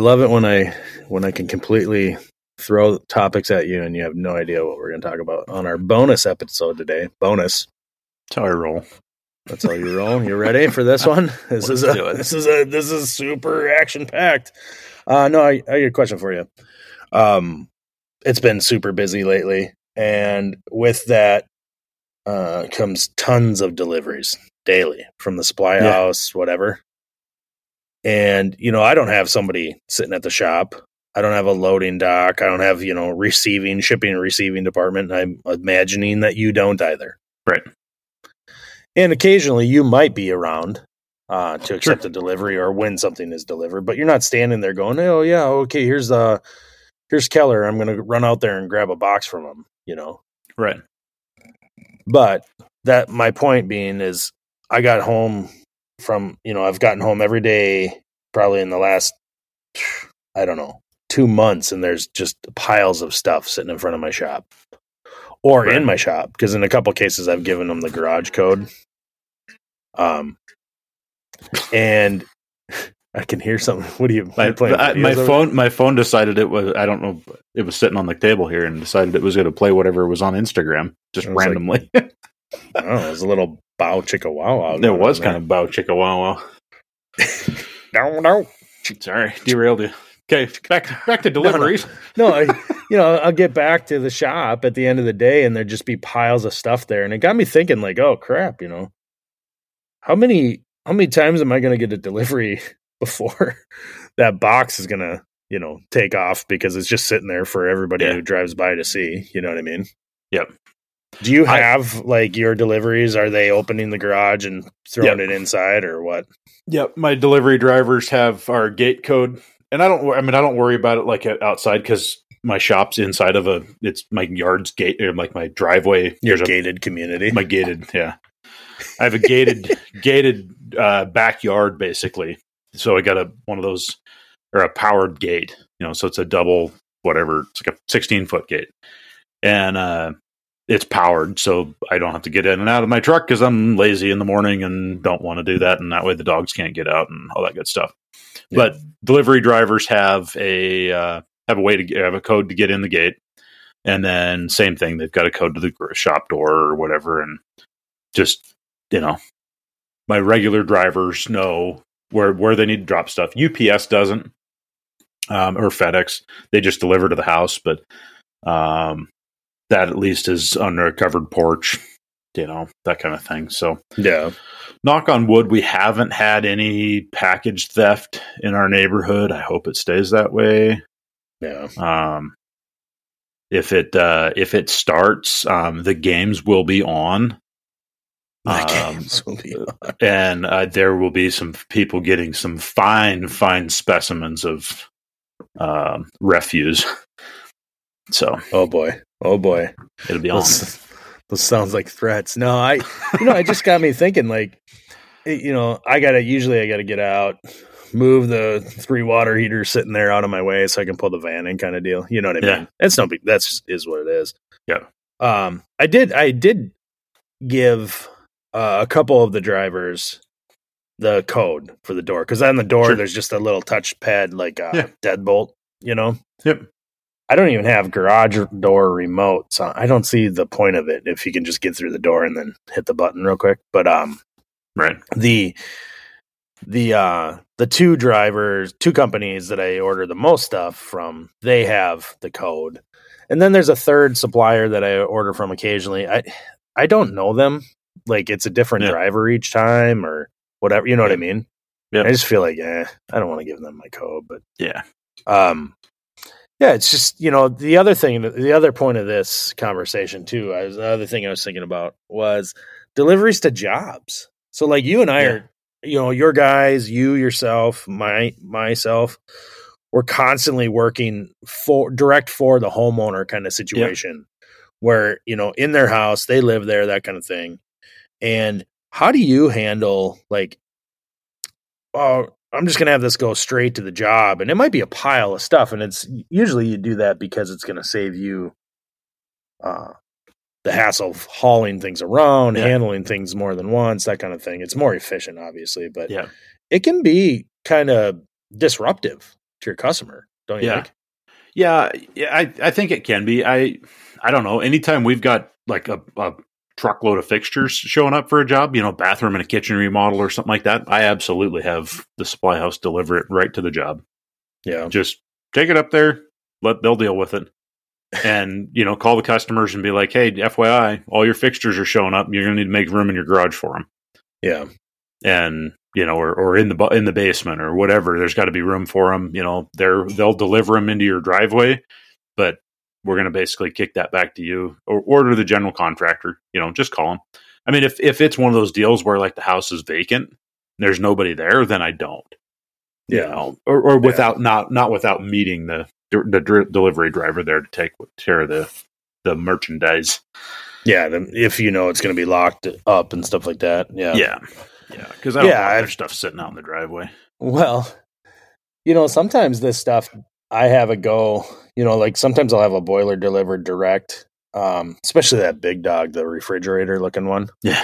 love it when I when I can completely throw topics at you and you have no idea what we're going to talk about on our bonus episode today. Bonus. That's how I roll. That's how you roll. You ready for this one? This Let's is a this is a this is super action packed. Uh no, I, I got a question for you. Um it's been super busy lately and with that uh comes tons of deliveries daily from the supply Yeah. house, whatever. And you know, I don't have somebody sitting at the shop. I don't have a loading dock. I don't have, you know, receiving, shipping and receiving department. I'm imagining that you don't either. Right. And occasionally you might be around uh, to accept Sure. a delivery or when something is delivered, but you're not standing there going, "Oh yeah, okay, here's uh here's Keller. I'm going to run out there and grab a box from him," you know. Right. But that my point being is I got home from, you know, I've gotten home every day probably in the last I don't know, 2 months and there's just piles of stuff sitting in front of my shop or Right. in my shop because in a couple cases I've given them the garage code. Um and I can hear something. What do you My, I- my phone my phone decided it was I don't know it was sitting on the table here and decided it was going to play whatever was on Instagram just was like- randomly. Oh, it was a little bow chicka wow wow. there was kind of bow chicka wow wow. no no Sorry, derailed you. Okay, back back to deliveries. no, I, you know, I'll get back to the shop at the end of the day, and there'd just be piles of stuff there, and it got me thinking, like, oh crap, you know, how many how many times am I going to get a delivery before that box is going to, you know, take off because it's just sitting there for everybody Yeah. who drives by to see. You know what I mean? Yep. Do you I- have like your deliveries? Are they opening the garage and throwing Yep. it inside, or what? Yep, my delivery drivers have our gate code, and I don't. I mean, I don't worry about it like outside because my shop's inside of a. It's my yard's gate, or like my driveway. Your There's a- gated community. my gated. Yeah, I have a gated gated uh, backyard basically. So I got a one of those or a powered gate. You know, so it's a double whatever. It's like a sixteen foot gate, and uh, it's powered, so I don't have to get in and out of my truck because I'm lazy in the morning and don't want to do that, and that way the dogs can't get out and all that good stuff. Yeah. But delivery drivers have a uh, have a way to have a code to get in the gate, and then same thing. They've got a code to the shop door or whatever, and just you know, my regular drivers know where where they need to drop stuff. UPS doesn't, um, or FedEx. They just deliver to the house, but um, that at least is under a covered porch, you know, that kind of thing. So, yeah. knock on wood, we haven't had any package theft in our neighborhood. I hope it stays that way. Yeah. Um, if it uh, if it starts, um, the games will be on. The Um, games will be on. and uh, there will be some people getting some fine, fine specimens of um, refuse. So Oh boy. Oh boy. it'll be on. Those, those sounds like threats. No, I, you know, it just got me thinking. Like, you know, I gotta usually I gotta get out, move the three water heaters sitting there out of my way so I can pull the van in, kind of deal. You know what I Yeah. mean? That's no big. That's just is what it is. Yeah. Um, I did. I did give uh, a couple of the drivers the code for the door because on the door Sure. there's just a little touchpad like a Yeah. deadbolt. You know. Yep. I don't even have garage door remotes. so I don't see the point of it if you can just get through the door and then hit the button real quick. But um Right. the the uh the two drivers, two companies that I order the most stuff from, they have the code. And then there's a third supplier that I order from occasionally. I I don't know them. Like it's a different Yeah. driver each time or whatever, you know what I mean? Yeah. I just feel like eh, I don't want to give them my code, but Yeah. um yeah it's just you know the other thing the other point of this conversation too I was, the other thing i was thinking about was deliveries to jobs. So like you and i Yeah. are you know your guys you yourself my myself we're constantly working for direct for the homeowner kind of situation where you know in their house they live there that kind of thing. And how do you handle like oh i'm just going to have this go straight to the job and it might be a pile of stuff and it's usually you do that because it's going to save you uh the hassle of hauling things around Yeah. handling things more than once that kind of thing it's more efficient obviously but Yeah. it can be kind of disruptive to your customer, don't you Yeah. think? Yeah, yeah, I I think it can be. I I don't know. Anytime we've got like a, a truckload of fixtures showing up for a job, you know, bathroom and a kitchen remodel or something like that, I absolutely have the supply house deliver it right to the job. Yeah. Just take it up there, let they'll deal with it. And, you know, call the customers and be like, "Hey, FYI, all your fixtures are showing up. You're going to need to make room in your garage for them." Yeah. and you know, or, or in the in the basement or whatever. There's got to be room for them. You know, they're they'll deliver them into your driveway, but we're going to basically kick that back to you or order the general contractor. You know, just call them. I mean, if if it's one of those deals where like the house is vacant, there's nobody there, then I don't. You Yeah. know, or, or without not not without meeting the the dr- delivery driver there to take care of the the merchandise. Yeah. The, if you know it's going to be locked up and stuff like that. Yeah. Yeah, yeah, because I don't Yeah, want I- their stuff sitting out in the driveway. Well, you know, sometimes this stuff I have a go, you know, like sometimes I'll have a boiler delivered direct, um, especially that big dog, the refrigerator looking one. Yeah,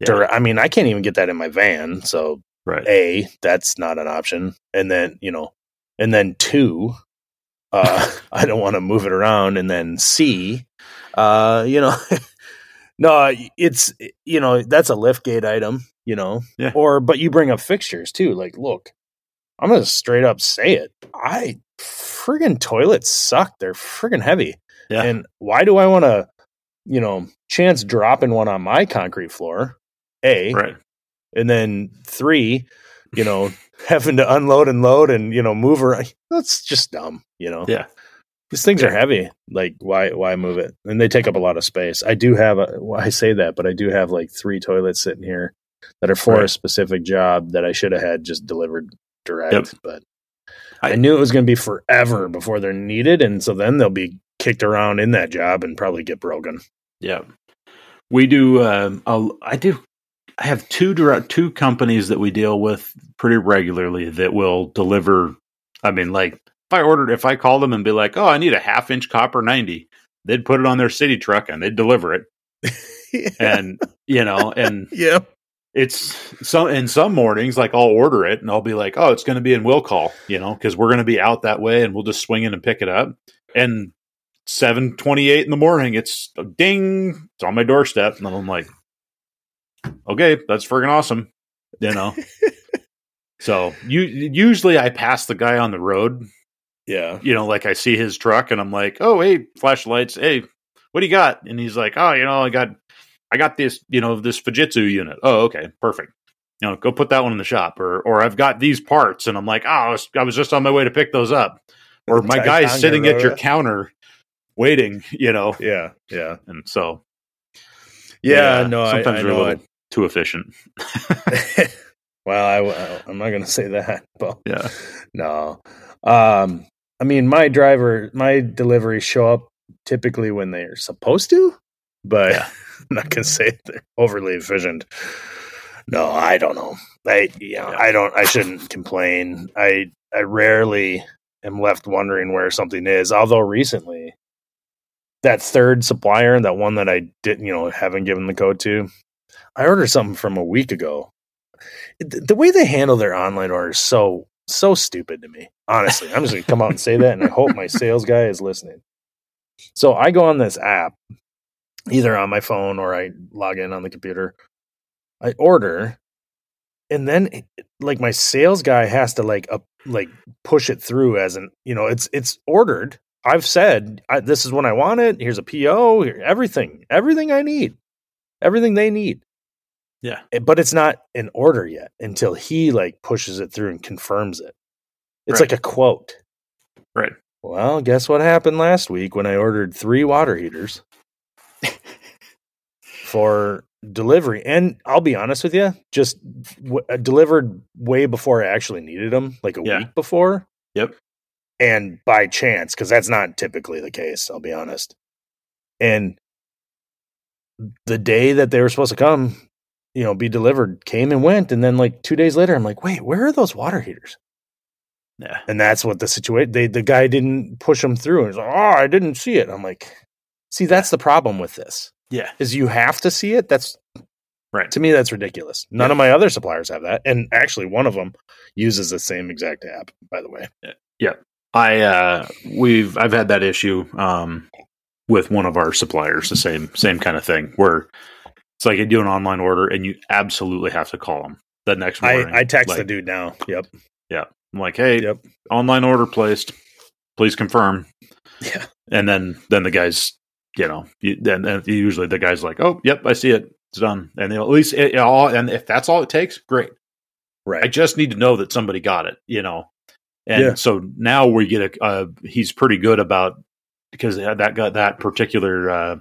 Yeah. I mean, I can't even get that in my van. So, right. A, that's not an option. And then, you know, and then two, uh, I don't want to move it around. And then C, uh, you know, no, it's, you know, that's a lift gate item, you know, Yeah. or, but you bring up fixtures too. Like, look, I'm going to straight up say it. I friggin' toilets suck. They're friggin' heavy. Yeah. And why do I want to, you know, chance dropping one on my concrete floor? A, Right. and then three, you know, having to unload and load and you know move around. That's just dumb, you know. Yeah. These things are heavy. Like, why why move it? And they take up a lot of space. I do have a. Well, I say that, but I do have like three toilets sitting here that are for a specific job that I should have had just delivered direct. Yep. But I, I- knew it was going to be forever before they're needed, and so then they'll be kicked around in that job and probably get broken. Yeah. We do. Um, I do. I have two direct two companies that we deal with pretty regularly that will deliver. I mean, like if I ordered, if I called them and be like, "Oh, I need a half inch copper ninety, they'd put it on their city truck and they'd deliver it. And you know, and yeah, it's some in some mornings like I'll order it and I'll be like, oh, it's going to be in will call, you know, because we're going to be out that way and we'll just swing in and pick it up. And seven twenty eight in the morning, it's ding, it's on my doorstep, and I'm like, okay, that's friggin' awesome, you know. so you usually I pass the guy on the road, yeah, you know, like I see his truck and I'm like, oh, hey, flashlights, hey, what do you got? And he's like, oh, you know, I got, I got this, you know, this Fujitsu unit. Oh, okay, perfect. You know, go put that one in the shop, or or I've got these parts, and I'm like, oh, I was, I was just on my way to pick those up, or my guy's sitting at your counter waiting, you know, yeah, yeah, and so yeah. no, sometimes I we're a know little too efficient. well, I, I'm not going to say that, but Yeah, no. Um, I mean, my driver, my deliveries show up typically when they're supposed to, but Yeah. I'm not going to say they're overly efficient. No, I don't know. I, you know, Yeah. I don't. I shouldn't complain. I, I rarely am left wondering where something is. Although recently, that third supplier, that one that I didn't, you know, haven't given the code to, I ordered something from a week ago. The, the way they handle their online orders is so so stupid to me. Honestly, I'm just gonna come out and say that, and I hope my sales guy is listening. So I go on this app, either on my phone or I log in on the computer. I order, and then like my sales guy has to like up, like push it through as an you know it's it's ordered. I've said I, this is when I want it. Here's a PO. here- Everything, everything I need, everything they need. yeah, Eh, but it's not an order yet until he like pushes it through and confirms it. It's Right. like a quote. Right. Well, guess what happened last week when I ordered three water heaters for delivery? And I'll be honest with you, just w- uh, delivered way before I actually needed them, like a Yeah. week before. Yep. And by chance, because that's not typically the case, I'll be honest. And the day that they were supposed to come, you know, be delivered came and went. And then like two days later, I'm like, wait, where are those water heaters? yeah, And that's what the situation, they, the guy didn't push them through. And he's like, oh, I didn't see it. I'm like, see, that's the problem with this yeah, is you have to see it. That's Right. To me, that's ridiculous. None Yeah. of my other suppliers have that, and actually, one of them uses the same exact app. By the way, Yeah. I uh we've I've had that issue um with one of our suppliers, the same same kind of thing where it's like you do an online order and you absolutely have to call them the next morning. I, I text like, the dude now. Yep. Yeah. I'm like, hey, Yep. online order placed. Please confirm. Yeah. And then then the guys, you know, you, then, then usually the guy's like, oh, yep, I see it. It's done. And they'll at least it, it all. And if that's all it takes, great. Right. I just need to know that somebody got it, you know. And Yeah. so now we get a. Uh, he's pretty good about because that got that particular uh,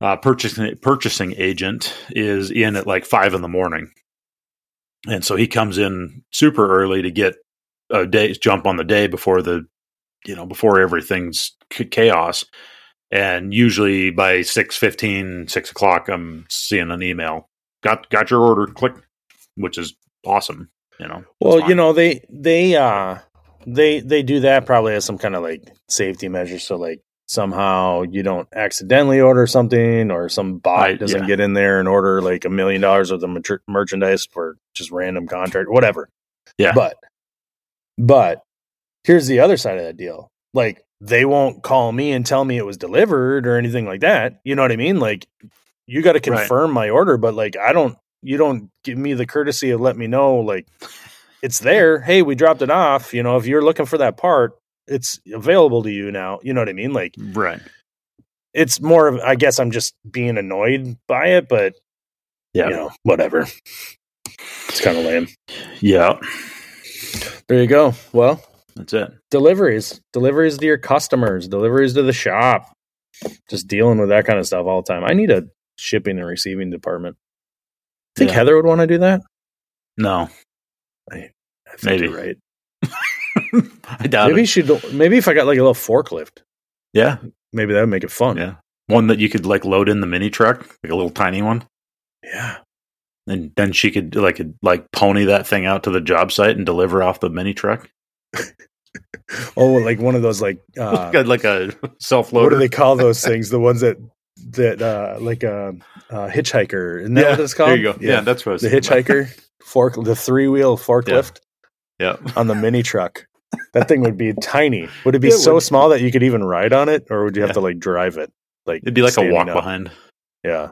uh, purchasing purchasing agent is in at like five in the morning, and so he comes in super early to get a day jump on the day before the you know before everything's chaos. And usually by 6.15, 6 o'clock, I'm seeing an email. Got got your order. Click, which is awesome. You know. Well, you know they they uh they they do that probably as some kind of like safety measure. So like somehow you don't accidentally order something, or some bot I- doesn't yeah. get in there and order like a million dollars worth of mer- merchandise for just random contract, whatever. Yeah. But but here's the other side of that deal. Like they won't call me and tell me it was delivered or anything like that. You know what I mean? Like you got to Right. confirm my order, but like I don't. You don't give me the courtesy of let me know like it's there. Hey, we dropped it off. You know, if you're looking for that part, it's available to you now. You know what I mean? Like right. it's more of I guess I'm just being annoyed by it, but Yeah. you know, whatever. It's kind of lame. Yeah. There you go. Well, That's it. deliveries, deliveries to your customers, deliveries to the shop. Just dealing with that kind of stuff all the time. I need a shipping and receiving department. I think Yeah. Heather would want to do that. No. I think Maybe. you're right. I doubt Maybe it. she. Maybe if I got like a little forklift, Yeah. maybe that would make it fun. Yeah. One that you could like load in the mini truck, like a little tiny one. Yeah. And then she could like like pony that thing out to the job site and deliver off the mini truck. Oh, like one of those like uh, like a self loader. what do they call those things? The ones that that uh like a uh, hitchhiker. Isn't that what it's called? There you go. Yeah, that's what the hitchhiker fork, the three wheel forklift Yeah. on the mini truck. That thing would be tiny. Would it be It so would. small that you could even ride on it, or would you have Yeah. to like drive it? Like It'd be like a walk up? behind. Yeah,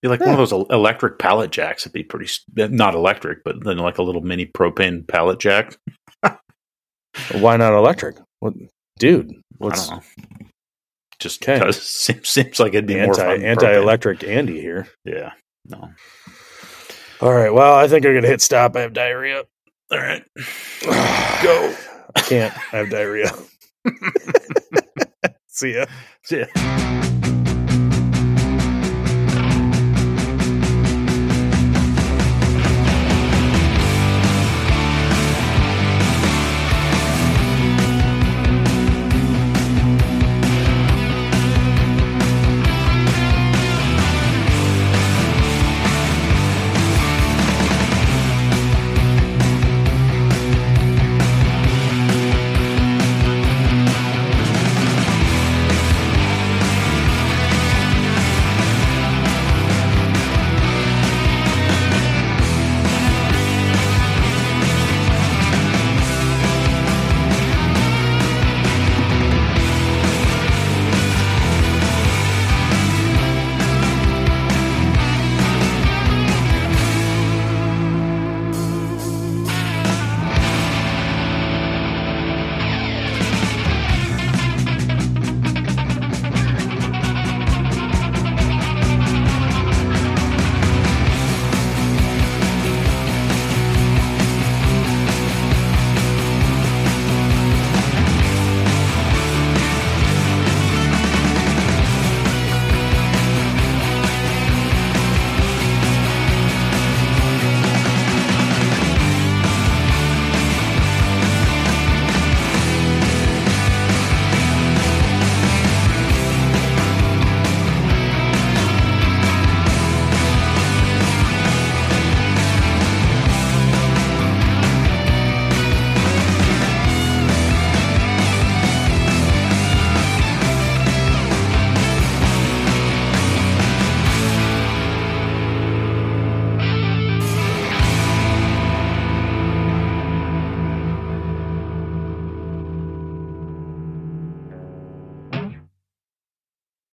Be like one of those electric pallet jacks. It'd be pretty not electric, but then like a little mini propane pallet jack. Why not electric? What, dude? What's. Just 'Kay. because seems, seems like it'd be more anti than anti electric Andy here? Yeah. No. All right. Well, I think I'm gonna hit stop. I have diarrhea. All right. Go. I can't. I have diarrhea. See ya. See ya.